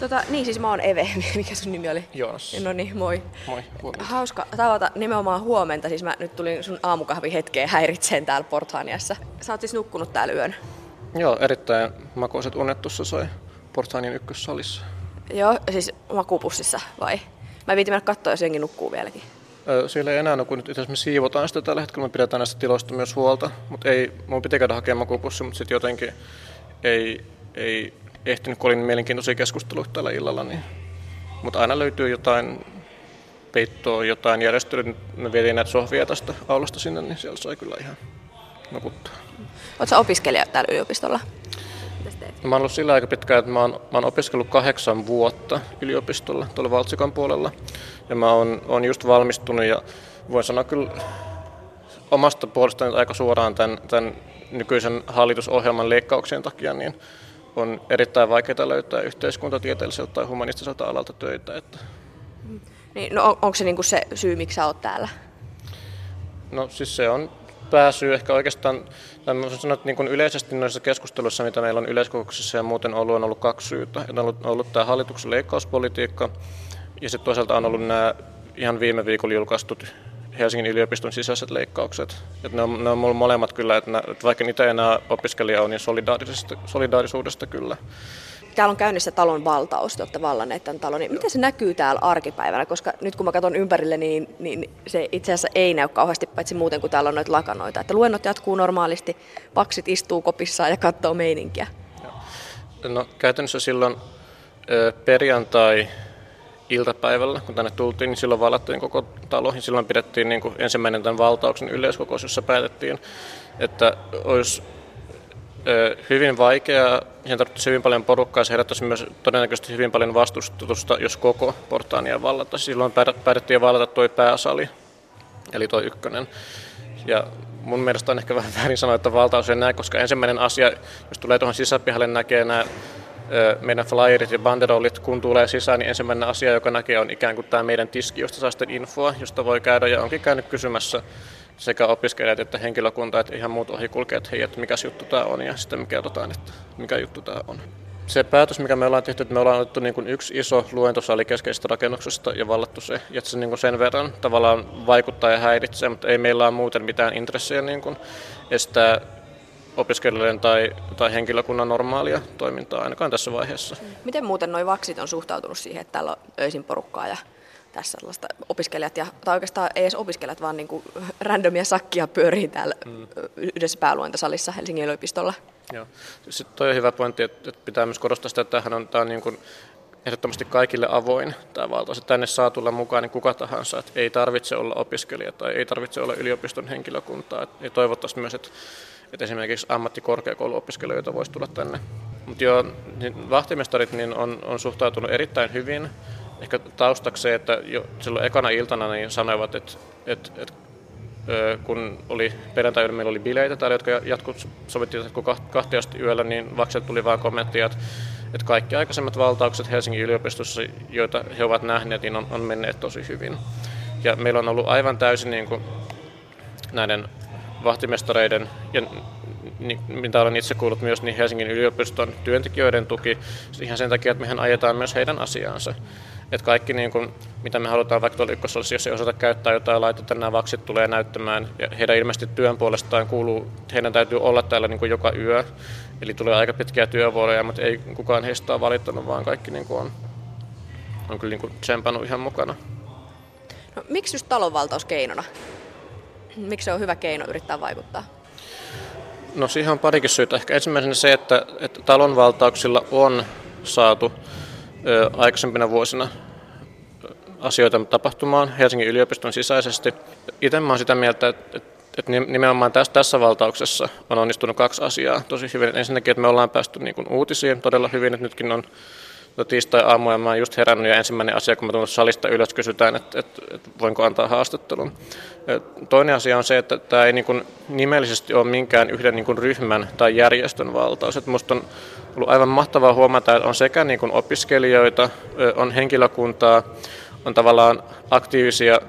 Tota, niin siis mä oon Eve, mikä sun nimi oli? Joonas. No niin, moi. Moi, huomenta. Hauska tavata nimenomaan huomenta, siis mä nyt tulin sun aamukahvi hetkeen häiritseen täällä Porthaniassa. Sä oot siis nukkunut täällä yön? Joo, erittäin makoiset unet tuossa soi Porthanin ykkössalissa. Joo, siis makuupussissa vai? Mä viitin mennä katsoa, jos jengi nukkuu vieläkin. Ö, Siellä ei enää nuku, nyt itse me siivotaan sitä tällä hetkellä, me pidetään näistä tiloista myös huolta, mutta ei, mun piti käydä hakemaan makupussi, mutta sitten jotenkin ei, ei ehtinyt, kun oli niin mielenkiintoisia keskusteluja tällä illalla, niin, mutta aina löytyy jotain peittoa, jotain järjestelyä. Me vietiin näitä sohvia tästä aulasta sinne, niin siellä sai kyllä ihan nukuttaa. Sä opiskelija täällä yliopistolla? No, mä oon ollut sillä aika pitkään, että mä oon, mä oon opiskellut kahdeksan vuotta yliopistolla tuolla Valtsikan puolella. Ja mä oon, oon just valmistunut ja voin sanoa kyllä omasta puolestani aika suoraan tämän, tämän nykyisen hallitusohjelman leikkauksien takia, niin on erittäin vaikeaa löytää yhteiskuntatieteelliseltä tai humanistiselta alalta töitä. Että Niin, no on, onko se niinku se syy, miksi sä oot täällä? No siis se on pääsyy ehkä oikeastaan, tai mä sanoa, että niin kuin yleisesti noissa keskusteluissa, mitä meillä on yleiskokouksessa ja muuten ollut, on ollut kaksi syytä. Että on ollut, ollut tämä hallituksen leikkauspolitiikka ja sitten toisaalta on ollut nämä ihan viime viikolla julkaistut Helsingin yliopiston sisäiset leikkaukset. Että ne, on, ne on mulla molemmat kyllä, että, että vaikka niitä ei enää opiskelija on, niin solidaarisuudesta, solidaarisuudesta kyllä. Täällä on käynnissä talon valtaus, te olette vallanneet tämän talon. Niin miten se näkyy täällä arkipäivänä? Koska nyt kun mä katson ympärille, niin, niin se itse asiassa ei näy kauheasti, paitsi muuten kuin täällä on noita lakanoita. Että luennot jatkuu normaalisti, paksit istuu kopissaan ja katsoo meininkiä. No käytännössä silloin perjantai iltapäivällä, kun tänne tultiin, niin silloin valattiin koko talo. Ja silloin pidettiin niin kuin ensimmäinen tämän valtauksen yleiskokous, jossa päätettiin, että olisi hyvin vaikeaa, siihen tarvitsisi hyvin paljon porukkaa, se herättäisi myös todennäköisesti hyvin paljon vastustusta, jos koko Portaania vallata. Silloin päätettiin vallata tuo pääsali, eli tuo ykkönen. Ja mun mielestä on ehkä vähän väärin sanoa, että valtaus ei näe, koska ensimmäinen asia, jos tulee tuohon sisäpihalle, näkee nämä meidän flyerit ja banderollit, kun tulee sisään, niin ensimmäinen asia, joka näkee, on ikään kuin tämä meidän tiski, josta saa sitten infoa, josta voi käydä, ja onkin käynyt kysymässä sekä opiskelijat että henkilökunta, että ihan muut ohikulkijat, hei, että mikä juttu tämä on, ja sitten me kerrotaan, että mikä juttu tämä on. Se päätös, mikä me ollaan tehty, että me ollaan otettu niin kuin yksi iso luentosali keskeisestä rakennuksesta ja vallattu se, että se niin kuin sen verran tavallaan vaikuttaa ja häiritsee, mutta ei meillä ole muuten mitään intressejä niin kuin estää opiskelijoiden tai, tai henkilökunnan normaalia toimintaa ainakaan tässä vaiheessa. Miten muuten noi vaksit on suhtautunut siihen, että täällä on öisin porukkaa ja tässä sellaista opiskelijat, ja, tai oikeastaan ei edes opiskelijat, vaan niin kuin randomia sakkia pyörii täällä mm. yhdessä pääluentosalissa Helsingin yliopistolla. Joo. Sitten toi on hyvä pointti, että pitää myös korostaa sitä, että tämähän on, tämä on niin kuin ehdottomasti kaikille avoin tämä valtaus. Tänne saa tulla mukaan niin kuka tahansa, että ei tarvitse olla opiskelija tai ei tarvitse olla yliopiston henkilökuntaa. Et- Ja toivottavasti myös, että, että esimerkiksi ammattikorkeakouluopiskelijoita voisi tulla tänne. Mutta joo, niin vahtimestarit niin on, on suhtautunut erittäin hyvin. Ehkä taustaksi että jo silloin ekana iltana niin sanoivat, että, että, että kun oli perjantai meillä oli bileitä täällä, jotka jatkut sovittiin jatkuu kah- kahteen asti yöllä, niin Vakselta tuli vain kommenttia, että, että kaikki aikaisemmat valtaukset Helsingin yliopistossa, joita he ovat nähneet, niin on, on menneet tosi hyvin. Ja meillä on ollut aivan täysin niin kuin näiden vahtimestareiden ja niin, mitä olen itse kuullut myös niin Helsingin yliopiston työntekijöiden tuki ihan sen takia, että mehän ajetaan myös heidän asiaansa. Että kaikki, niin kuin, mitä me halutaan vaikka tuolla ykkösosassa, jos ei osata käyttää jotain laitetta, nämä vaksit tulee näyttämään. Ja heidän ilmeisesti työn puolestaan kuuluu, heidän täytyy olla täällä niin joka yö. Eli tulee aika pitkiä työvuoroja, mutta ei kukaan heistä ole valittanut, vaan kaikki niin on, on kyllä niin tsempannut ihan mukana. No, miksi just talonvaltaus keinona? Miksi se on hyvä keino yrittää vaikuttaa? No siihen on parikin syytä. Ehkä ensimmäisenä se, että, että talonvaltauksilla on saatu ö, aikaisempina vuosina asioita tapahtumaan Helsingin yliopiston sisäisesti. Itse olen sitä mieltä, että, että että nimenomaan tässä, tässä valtauksessa on onnistunut kaksi asiaa tosi hyvin. Ensinnäkin, että me ollaan päästy niin kuin uutisiin todella hyvin, että nytkin on no, tiistai-aamu ja mä oon just herännyt ja ensimmäinen asia, kun mä tulen salista ylös, kysytään, että, että, että voinko antaa haastattelun. Toinen asia on se, että tämä ei niin kuin nimellisesti ole minkään yhden niin kuin ryhmän tai järjestön valtaus. Että musta on ollut aivan mahtavaa huomata, että on sekä niin kuin opiskelijoita, on henkilökuntaa, on tavallaan aktiivisia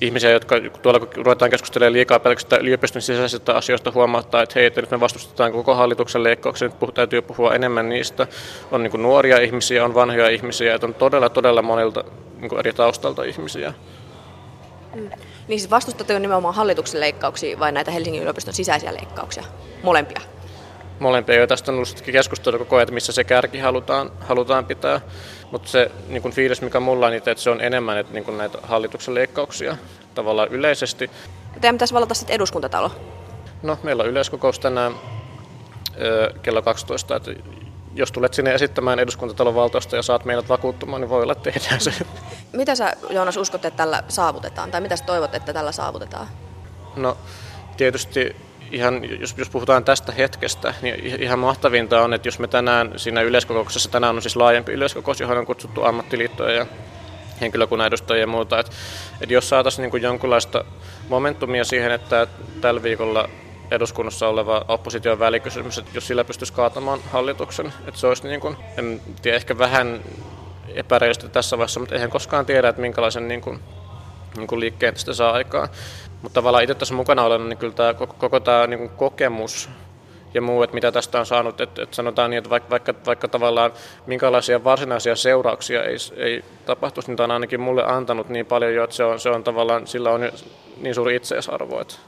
ihmisiä, jotka tuolla kun ruvetaan keskustelemaan liikaa pelkästään yliopiston sisäisistä asioista, huomauttaa, että hei, että nyt me vastustetaan koko hallituksen leikkauksia, nyt täytyy puhua enemmän niistä. On niin nuoria ihmisiä, on vanhoja ihmisiä, että on todella, todella monilta niin eri taustalta ihmisiä. Mm. Niin siis vastustatteko nimenomaan hallituksen leikkauksia vai näitä Helsingin yliopiston sisäisiä leikkauksia? Molempia? Molempia, jo tästä on ollut keskustelua koko ajan, että missä se kärki halutaan, halutaan pitää. Mutta se niin kun fiilis, mikä mulla on, että se on enemmän että niin näitä hallituksen leikkauksia tavallaan yleisesti. Teidän pitäisi valita sitten eduskuntatalo? No, meillä on yleiskokous tänään kello 12. Että jos tulet sinne esittämään eduskuntatalon valtausta ja saat meidät vakuuttumaan, niin voi olla, että tehdään se. Mitä sä, Joonas, uskot, että tällä saavutetaan? Tai mitä sä toivot, että tällä saavutetaan? No, tietysti ihan, jos, jos puhutaan tästä hetkestä, niin ihan mahtavinta on, että jos me tänään siinä yleiskokouksessa, tänään on siis laajempi yleiskokous, johon on kutsuttu ammattiliittoja ja henkilökunnan edustajia ja muuta, että, että jos saataisiin niin jonkunlaista momentumia siihen, että tällä viikolla eduskunnassa oleva opposition välikysymys, että jos sillä pystyisi kaatamaan hallituksen, että se olisi niin kuin, en tiedä, ehkä vähän epäreilusti tässä vaiheessa, mutta eihän koskaan tiedä, että minkälaisen niin kuin, niin kuin liikkeen tästä saa aikaan. Mutta tavallaan itse tässä mukana olen, niin kyllä tämä, koko, tämä niin kokemus ja muu, että mitä tästä on saanut, että, että sanotaan niin, että vaikka, vaikka, vaikka tavallaan minkälaisia varsinaisia seurauksia ei, ei tapahtuisi, niin tämä on ainakin mulle antanut niin paljon jo, että se on, se on tavallaan, sillä on niin suuri itseisarvo, että